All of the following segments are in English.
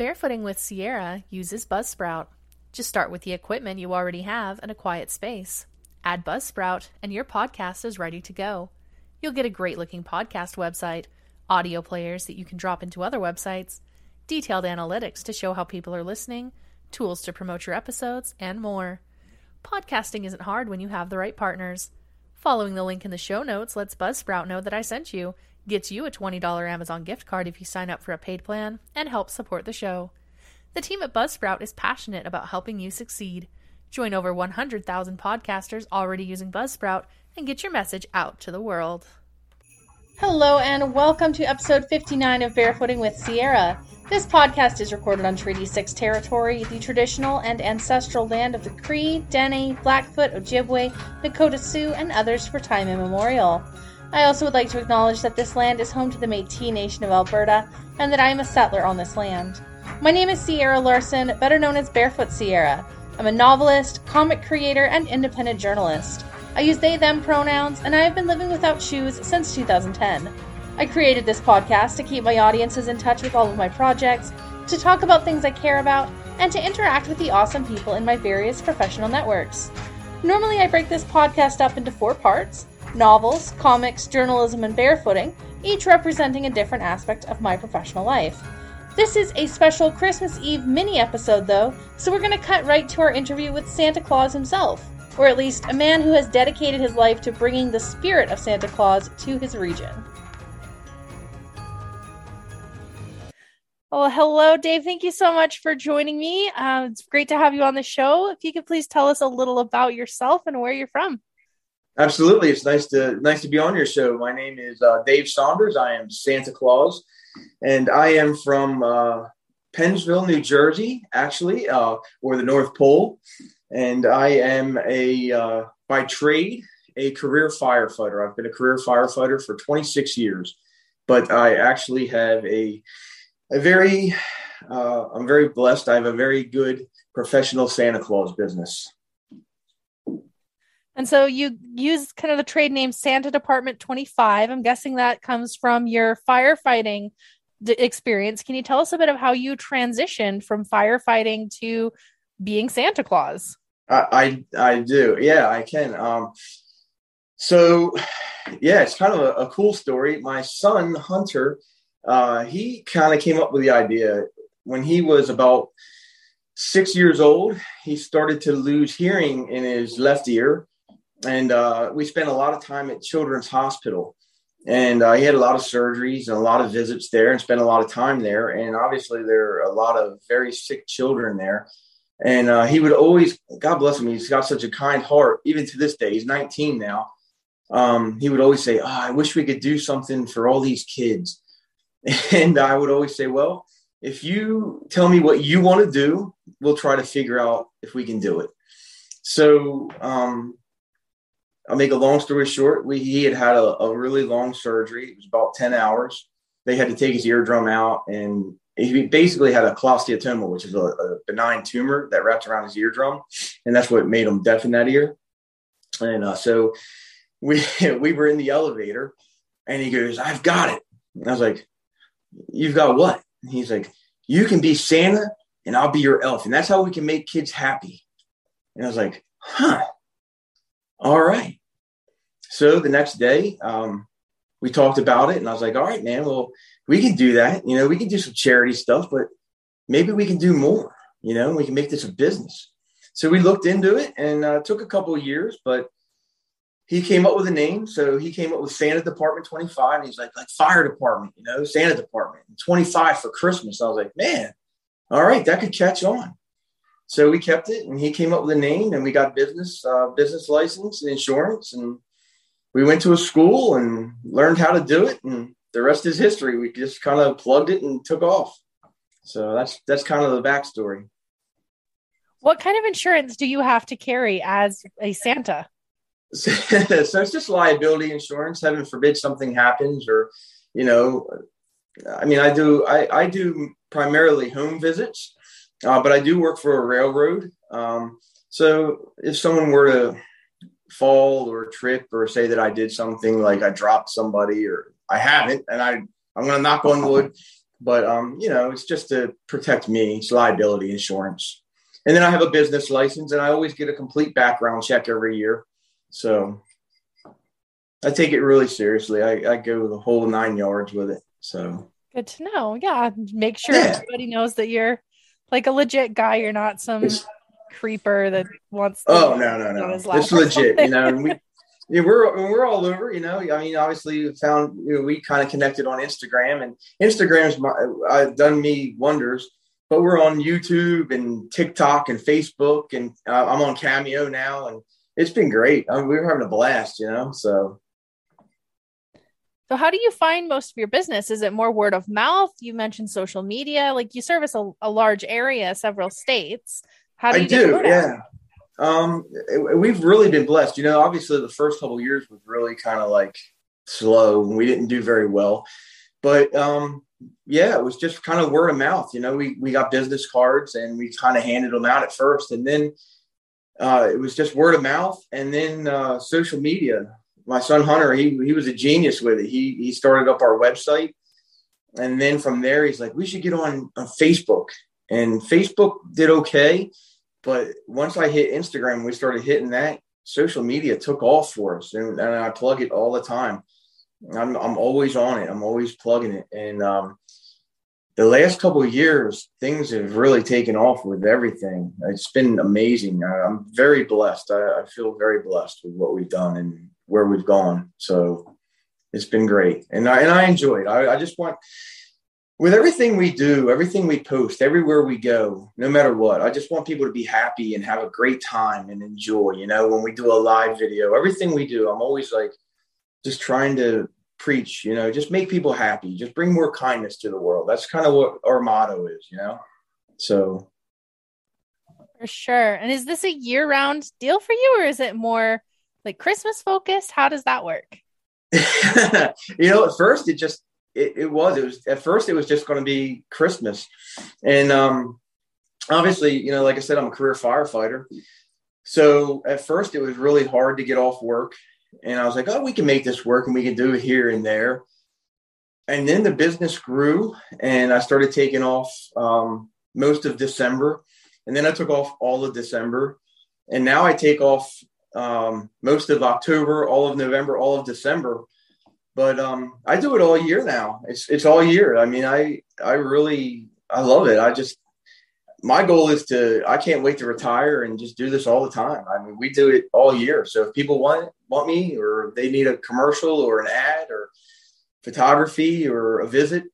Barefooting with Sierra uses Buzzsprout. Just start with the equipment you already have and a quiet space. Add Buzzsprout, and your podcast is ready to go. You'll get a great looking podcast website, audio players that you can drop into other websites, detailed analytics to show how people are listening, tools to promote your episodes, and more. Podcasting isn't hard when you have the right partners. Following the link in the show notes lets Buzzsprout know that I sent you, gets you a $20 Amazon gift card if you sign up for a paid plan, and helps support the show. The team at Buzzsprout is passionate about helping you succeed. Join over 100,000 podcasters already using Buzzsprout and get your message out to the world. Hello, and welcome to episode 59 of Barefooting with Sierra. This podcast is recorded on Treaty 6 territory, the traditional and ancestral land of the Cree, Dene, Blackfoot, Ojibwe, Nakota Sioux, and others for time immemorial. I also would like to acknowledge that this land is home to the Metis Nation of Alberta and that I am a settler on this land. My name is Sierra Larson, better known as Barefoot Sierra. I'm a novelist, comic creator, and independent journalist. I use they them pronouns, and I have been living without shoes since 2010. I created this podcast to keep my audiences in touch with all of my projects, to talk about things I care about, and to interact with the awesome people in my various professional networks. Normally, I break this podcast up into four parts novels, comics, journalism, and barefooting, each representing a different aspect of my professional life. This is a special Christmas Eve mini episode, though, so we're going to cut right to our interview with Santa Claus himself, or at least a man who has dedicated his life to bringing the spirit of Santa Claus to his region. Well, hello, Dave. Thank you so much for joining me. Uh, it's great to have you on the show. If you could please tell us a little about yourself and where you're from. Absolutely, it's nice to nice to be on your show. My name is uh, Dave Saunders. I am Santa Claus, and I am from uh, Pennsville, New Jersey, actually, uh, or the North Pole. And I am a uh, by trade a career firefighter. I've been a career firefighter for 26 years, but I actually have a a very uh, I'm very blessed. I have a very good professional Santa Claus business. And so you use kind of the trade name Santa Department 25. I'm guessing that comes from your firefighting experience. Can you tell us a bit of how you transitioned from firefighting to being Santa Claus? I I, I do. Yeah, I can. Um, so yeah, it's kind of a, a cool story. My son Hunter uh, he kind of came up with the idea when he was about six years old. He started to lose hearing in his left ear, and uh, we spent a lot of time at Children's Hospital. And uh, he had a lot of surgeries and a lot of visits there, and spent a lot of time there. And obviously, there are a lot of very sick children there. And uh, he would always, God bless him, he's got such a kind heart. Even to this day, he's 19 now. Um, he would always say, oh, "I wish we could do something for all these kids." And I would always say, well, if you tell me what you want to do, we'll try to figure out if we can do it. So um, I'll make a long story short. We, he had had a, a really long surgery. It was about 10 hours. They had to take his eardrum out and he basically had a cholesteatoma, which is a, a, benign tumor that wraps around his eardrum, and that's what made him deaf in that ear. And uh, so we we were in the elevator, and he goes, "I've got it." And I was like, You've got what? And he's like, You can be Santa and I'll be your elf. And that's how we can make kids happy. And I was like, Huh. All right. So the next day, um, we talked about it and I was like, All right, man, well, we can do that. You know, we can do some charity stuff, but maybe we can do more. You know, we can make this a business. So we looked into it and uh, took a couple of years, but he came up with a name. So he came up with Santa Department 25. And he's like, like fire department, you know, Santa Department, 25 for Christmas. I was like, man, all right, that could catch on. So we kept it and he came up with a name and we got business, uh, business license and insurance. And we went to a school and learned how to do it. And the rest is history. We just kind of plugged it and took off. So that's, that's kind of the backstory. What kind of insurance do you have to carry as a Santa? so it's just liability insurance. Heaven forbid something happens, or you know, I mean, I do I, I do primarily home visits, uh, but I do work for a railroad. Um, so if someone were to fall or trip or say that I did something like I dropped somebody or I haven't, and I I'm to knock on wood. but um, you know, it's just to protect me. It's liability insurance. And then I have a business license, and I always get a complete background check every year. So I take it really seriously. I, I go the whole nine yards with it. So good to know. Yeah, make sure yeah. everybody knows that you're like a legit guy. You're not some it's, creeper that wants. oh no no no! It's legit. You know, we yeah, we're we're all over. You know, I mean, obviously, found you know we kind of connected on Instagram, and Instagram's my, uh, done me wonders. But we're on YouTube and TikTok and Facebook, and uh, I'm on Cameo now, and it's been great. I mean, we're having a blast, you know. So, so how do you find most of your business? Is it more word of mouth? You mentioned social media, like you service a, a large area, several states. How do you I do, yeah. Um, we've really been blessed. You know, obviously the first couple years was really kind of like slow and we didn't do very well. But um, yeah, it was just kind of word of mouth. You know, we we got business cards and we kind of handed them out at first, and then uh, it was just word of mouth, and then uh, social media. My son Hunter, he he was a genius with it. He he started up our website, and then from there, he's like, we should get on, on Facebook, and Facebook did okay but once I hit Instagram, we started hitting that. Social media took off for us, and, and I plug it all the time. I'm I'm always on it. I'm always plugging it, and um, the last couple of years, things have really taken off with everything. It's been amazing. I, am very blessed. I, I, feel very blessed with what we've done and where we've gone. So it's been great, and I and I enjoy it. I, I just want with everything we do, everything we post, everywhere we go, no matter what, I just want people to be happy and have a great time and enjoy. You know, when we do a live video, everything we do, I'm always like just trying to preach, you know, just make people happy, just bring more kindness to the world. That's kind of what our motto is, you know? So. For sure. And is this a year round deal for you or is it more like Christmas focused? How does that work? you know, at first it just, it, it was. It was at first. It was just going to be Christmas, and um, obviously, you know, like I said, I'm a career firefighter. So at first, it was really hard to get off work, and I was like, "Oh, we can make this work, and we can do it here and there." And then the business grew, and I started taking off um, most of December, and then I took off all of December, and now I take off um, most of October, all of November, all of December but um, I do it all year now. It's it's all year. I mean, I I really I love it. I just my goal is to I can't wait to retire and just do this all the time. I mean, we do it all year. So if people want want me or they need a commercial or an ad or photography or a visit,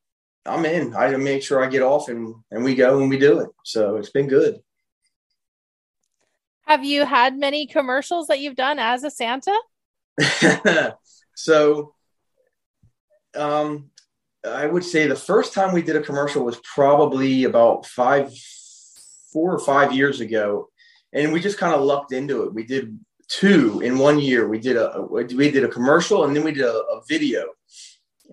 I'm in. I make sure I get off and and we go and we do it. So it's been good. Have you had many commercials that you've done as a Santa? so um, I would say the first time we did a commercial was probably about five, four or five years ago, and we just kind of lucked into it. We did two in one year. We did a we did a commercial, and then we did a, a video,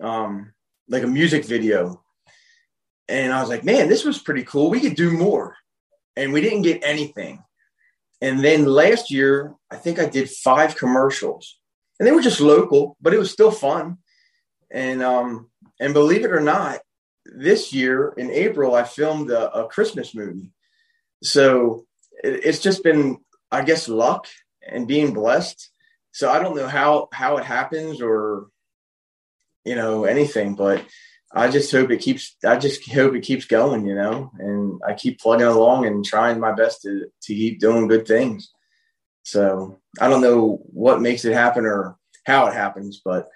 um, like a music video. And I was like, man, this was pretty cool. We could do more, and we didn't get anything. And then last year, I think I did five commercials, and they were just local, but it was still fun and um, and believe it or not, this year in April I filmed a, a Christmas movie. So it, it's just been, I guess, luck and being blessed. So I don't know how how it happens or you know anything, but I just hope it keeps. I just hope it keeps going, you know, and I keep plugging along and trying my best to to keep doing good things. So I don't know what makes it happen or how it happens, but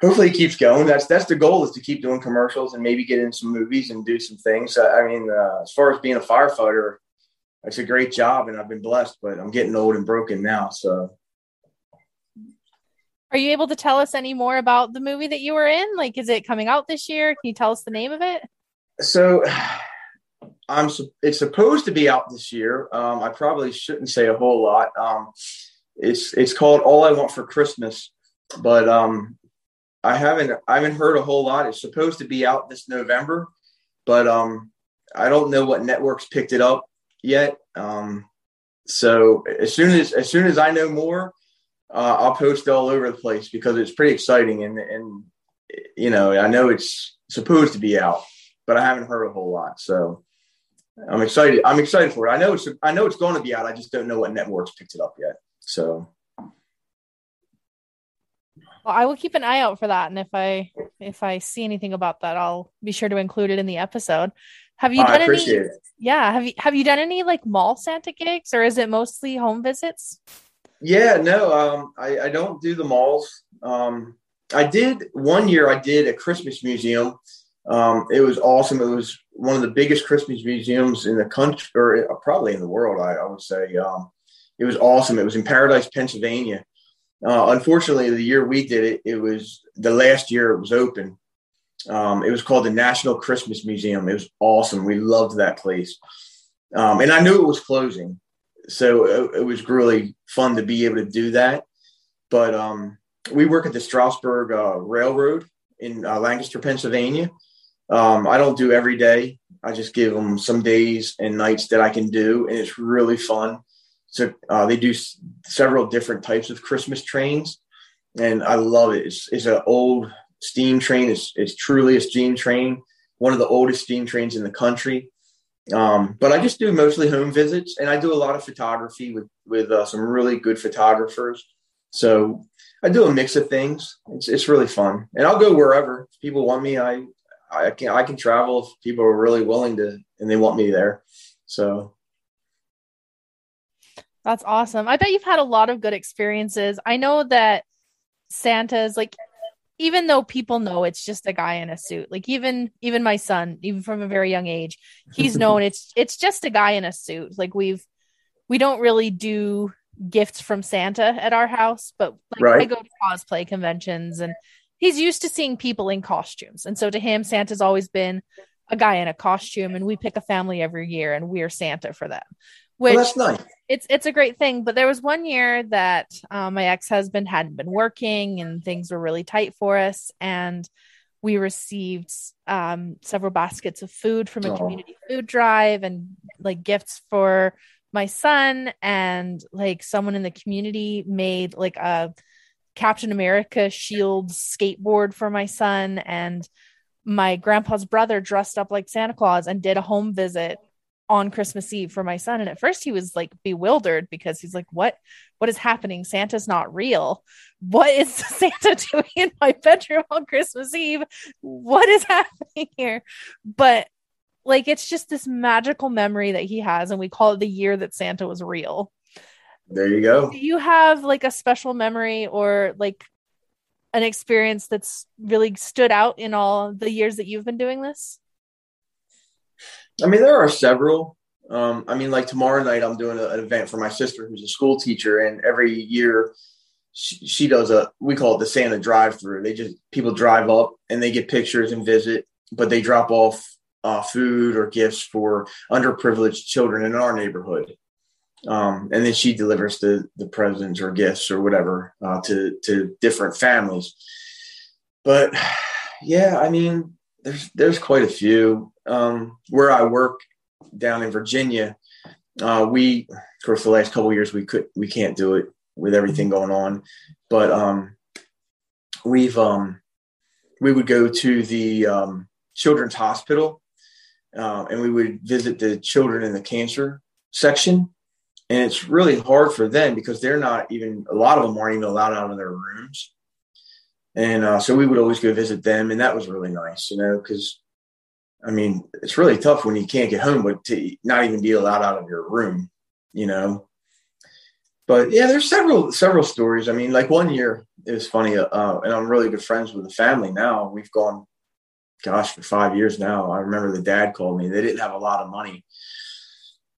hopefully it keeps going. That's that's the goal is to keep doing commercials and maybe get in some movies and do some things. I mean, uh, as far as being a firefighter, it's a great job and I've been blessed, but I'm getting old and broken now. So, are you able to tell us any more about the movie that you were in? Like, is it coming out this year? Can you tell us the name of it? So. I'm. It's supposed to be out this year. Um, I probably shouldn't say a whole lot. Um, it's it's called All I Want for Christmas, but um, I haven't I haven't heard a whole lot. It's supposed to be out this November, but um, I don't know what networks picked it up yet. Um, so as soon as as soon as I know more, uh, I'll post all over the place because it's pretty exciting and and you know I know it's supposed to be out. but I haven't heard a whole lot. So I'm excited. I'm excited for it. I know it's I know it's going to be out. I just don't know what networks picked it up yet. So I will keep an eye out for that, and if I if I see anything about that, I'll be sure to include it in the episode. Have you done any? It. Yeah, have you have you done any like mall Santa gigs, or is it mostly home visits? Yeah, no, um, I, I don't do the malls. Um, I did one year. I did a Christmas museum. Um, it was awesome. It was one of the biggest Christmas museums in the country, or probably in the world. I, I would say um, it was awesome. It was in Paradise, Pennsylvania. Uh, unfortunately, the year we did it, it was the last year it was open. Um, it was called the National Christmas Museum. It was awesome. We loved that place, um, and I knew it was closing, so it, it, was really fun to be able to do that. But um, we work at the Strasburg uh, Railroad in uh, Lancaster, Pennsylvania. Um, I don't do every day. I just give them some days and nights that I can do, and it's really fun. So uh, they do s- several different types of Christmas trains, and I love it. It's, it's an old steam train. It's, it's truly a steam train, one of the oldest steam trains in the country. Um, but I just do mostly home visits, and I do a lot of photography with with uh, some really good photographers. So I do a mix of things. It's it's really fun, and I'll go wherever if people want me. I I can I can travel if people are really willing to and they want me there. So that's awesome. I bet you've had a lot of good experiences. I know that Santa's like even though people know it's just a guy in a suit. Like even even my son, even from a very young age, he's known it's it's just a guy in a suit. Like we've we don't really do gifts from Santa at our house, but like right. I go to cosplay conventions and he's used to seeing people in costumes. And so to him, Santa's always been a guy in a costume, and we pick a family every year and we're Santa for them. Which well, that's nice. It's it's a great thing. But there was one year that um, my ex husband hadn't been working and things were really tight for us, and we received um, several baskets of food from a oh. community food drive and like gifts for my son and like someone in the community made like a Captain America shield skateboard for my son and my grandpa's brother dressed up like Santa Claus and did a home visit on Christmas Eve for my son. And at first he was like bewildered because he's like what what is happening? Santa's not real. What is Santa doing in my bedroom on Christmas Eve? What is happening here? But like it's just this magical memory that he has and we call it the year that Santa was real. There you go. Do you have like a special memory or like an experience that's really stood out in all the years that you've been doing this? I mean, there are several. Um, I mean, like tomorrow night, I'm doing a, an event for my sister who's a school teacher, and every year she, she does a we call it the Santa drive through. They just people drive up and they get pictures and visit, but they drop off uh, food or gifts for underprivileged children in our neighborhood um, and then she delivers the the presents or gifts or whatever uh, to to different families. But yeah, I mean, there's there's quite a few. Um, where I work down in Virginia, uh, we of course the last couple years we could we can't do it with everything going on, but um, we've um, we would go to the um, children's hospital uh, and we would visit the children in the cancer section. And it's really hard for them because they're not even a lot of them aren't even allowed out of their rooms. And uh, so we would always go visit them and that was really nice you know because i mean it's really tough when you can't get home but to not even be allowed out of your room you know? But yeah there's several several stories. I mean like one year it was funny uh, and i'm really good friends with the family now. We've gone gosh for five years now. I remember the dad called me. They didn't have a lot of money.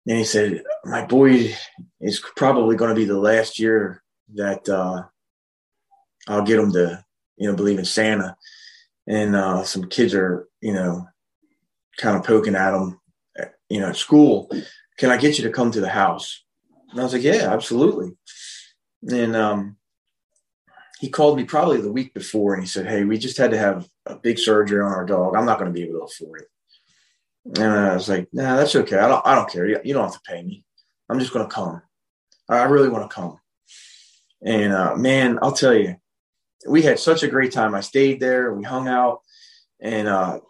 And he said, "My boy is probably going to be the last year that uh, I'll get him to, you know, believe in Santa." And uh, some kids are, you know, kind of poking at him, you know, at school. Can I get you to come to the house? And I was like, "Yeah, absolutely." And um, he called me probably the week before, and he said, "Hey, we just had to have a big surgery on our dog. I'm not going to be able to afford it." And I was like, nah, that's okay. I don't, I don't care. You don't have to pay me. I'm just going to come. I really want to come. And uh, man, I'll tell you, we had such a great time. I stayed there. We hung out, and uh,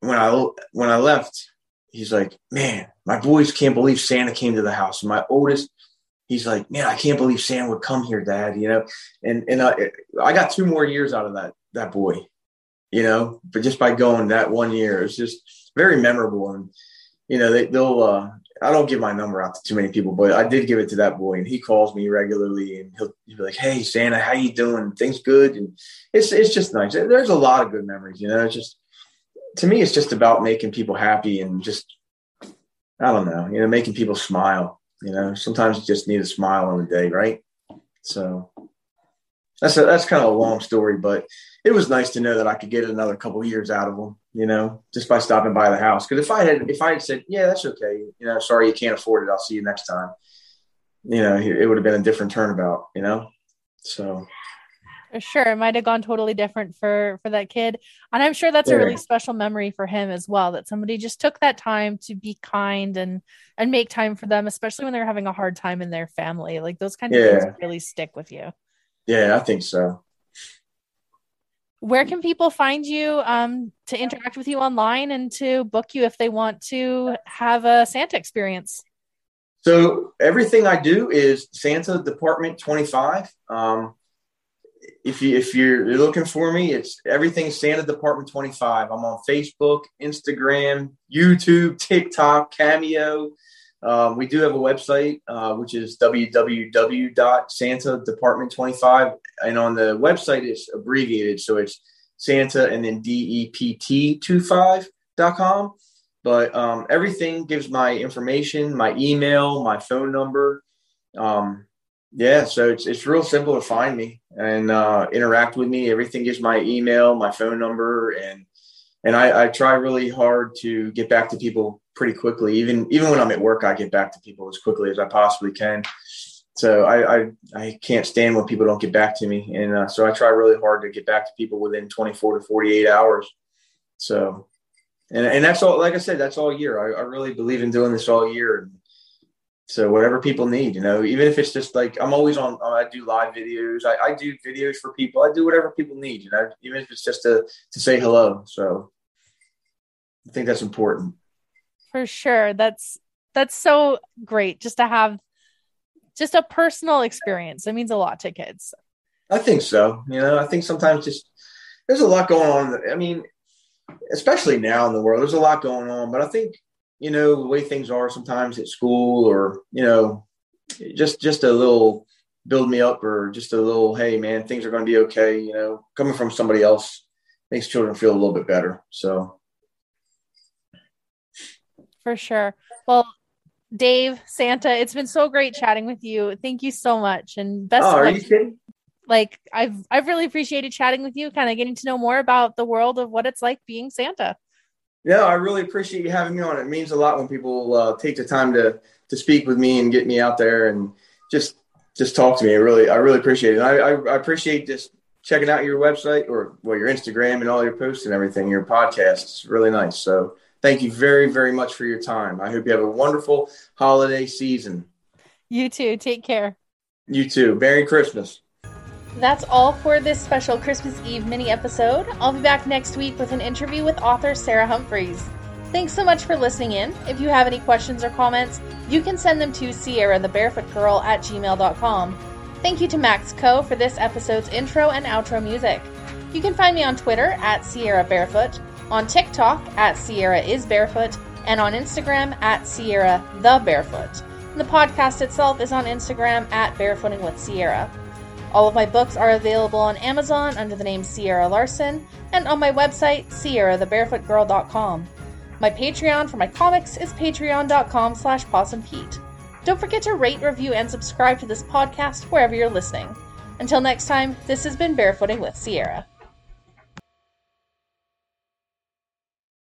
when I when I left, he's like, "Man, my boys can't believe Santa came to the house." And my oldest, he's like, "Man, I can't believe Santa would come here, Dad." You know, and and I, I got two more years out of that that boy, you know, but just by going that one year, it's just very memorable. And you know, they, they'll. Uh, I don't give my number out to too many people, but I did give it to that boy, and he calls me regularly, and he'll, he'll be like, "Hey, Santa, how you doing? Things good?" And it's it's just nice. There's a lot of good memories, you know. It's just to me, it's just about making people happy and just I don't know, you know, making people smile. You know, sometimes you just need a smile on the day, right? So that's a, that's kind of a long story, but it was nice to know that I could get another couple years out of them. You know, just by stopping by the house. Because if I had if I had said, yeah, that's okay, you know, sorry you can't afford it, I'll see you next time. You know, it would have been a different turnabout. You know, so sure. It might have gone totally different for for that kid. And i'm sure that's yeah. a really special memory for him as well that somebody just took that time to be kind and and make time for them especially when they're having a hard time in their family. Like those kind of yeah. things really stick with you. Yeah i think so. Where can people find you um, to interact with you online and to book you if they want to have a santa experience? So everything i do is santa department 25 um, if you if you're looking for me, it's everything Santa Department 25. I'm on Facebook, Instagram, YouTube, TikTok, Cameo. Um, we do have a website, uh, which is www.santadepartment25. And on the website, it's abbreviated. So it's Santa and then DEPT25.com. But um, everything gives my information, my email, my phone number. Um, yeah, so it's it's real simple to find me and uh, interact with me. Everything is my email, my phone number, and and I, I, try really hard to get back to people pretty quickly. Even even when I'm at work, I get back to people as quickly as I possibly can. So I I, I can't stand when people don't get back to me, and uh, so I try really hard to get back to people within 24 to 48 hours. So, and and that's all. Like I said, that's all year. I, I really believe in doing this all year. And, so whatever people need, you know, even if it's just like I'm always on, I do live videos. I, I, do videos for people. I do whatever people need, you know, even if it's just to to say hello. So I think that's important. For sure, that's that's so great just to have just a personal experience. It means a lot to kids. I think so. You know, I think sometimes just there's a lot going on. I mean, especially now in the world, there's a lot going on. But I think you know the way things are sometimes at school or you know just just a little build me up or just a little hey man things are going to be okay you know coming from somebody else makes children feel a little bit better so. For sure. Well dave santa it's been so great chatting with you. Thank you so much and best oh, are you kidding? like i've i've really appreciated chatting with you kind of getting to know more about the world of what it's like being santa yeah, I really appreciate you having me on. It means a lot when people uh, take the time to to speak with me and get me out there and just just talk to me. I really I really appreciate it. I, I, I appreciate just checking out your website or well your Instagram and all your posts and everything. Your podcast is really nice. So thank you very very much for your time. I hope you have a wonderful holiday season. You too. Take care. You too. Merry Christmas. That's all for this special Christmas Eve mini episode. I'll be back next week with an interview with author Sarah Humphreys. Thanks so much for listening in. If you have any questions or comments, you can send them to Sierra the Barefoot Girl at gmail.com. Thank you to Max Co. for this episode's intro and outro music. You can find me on Twitter at Sierra Barefoot, on TikTok at Sierra is Barefoot, and on Instagram at Sierra the Barefoot. The podcast itself is on Instagram at Barefooting with Sierra. All of my books are available on Amazon under the name Sierra Larson and on my website, sierrathebarefootgirl.com. My Patreon for my comics is patreon.com slash possumpete. Don't forget to rate, review, and subscribe to this podcast wherever you're listening. Until next time, this has been Barefooting with Sierra.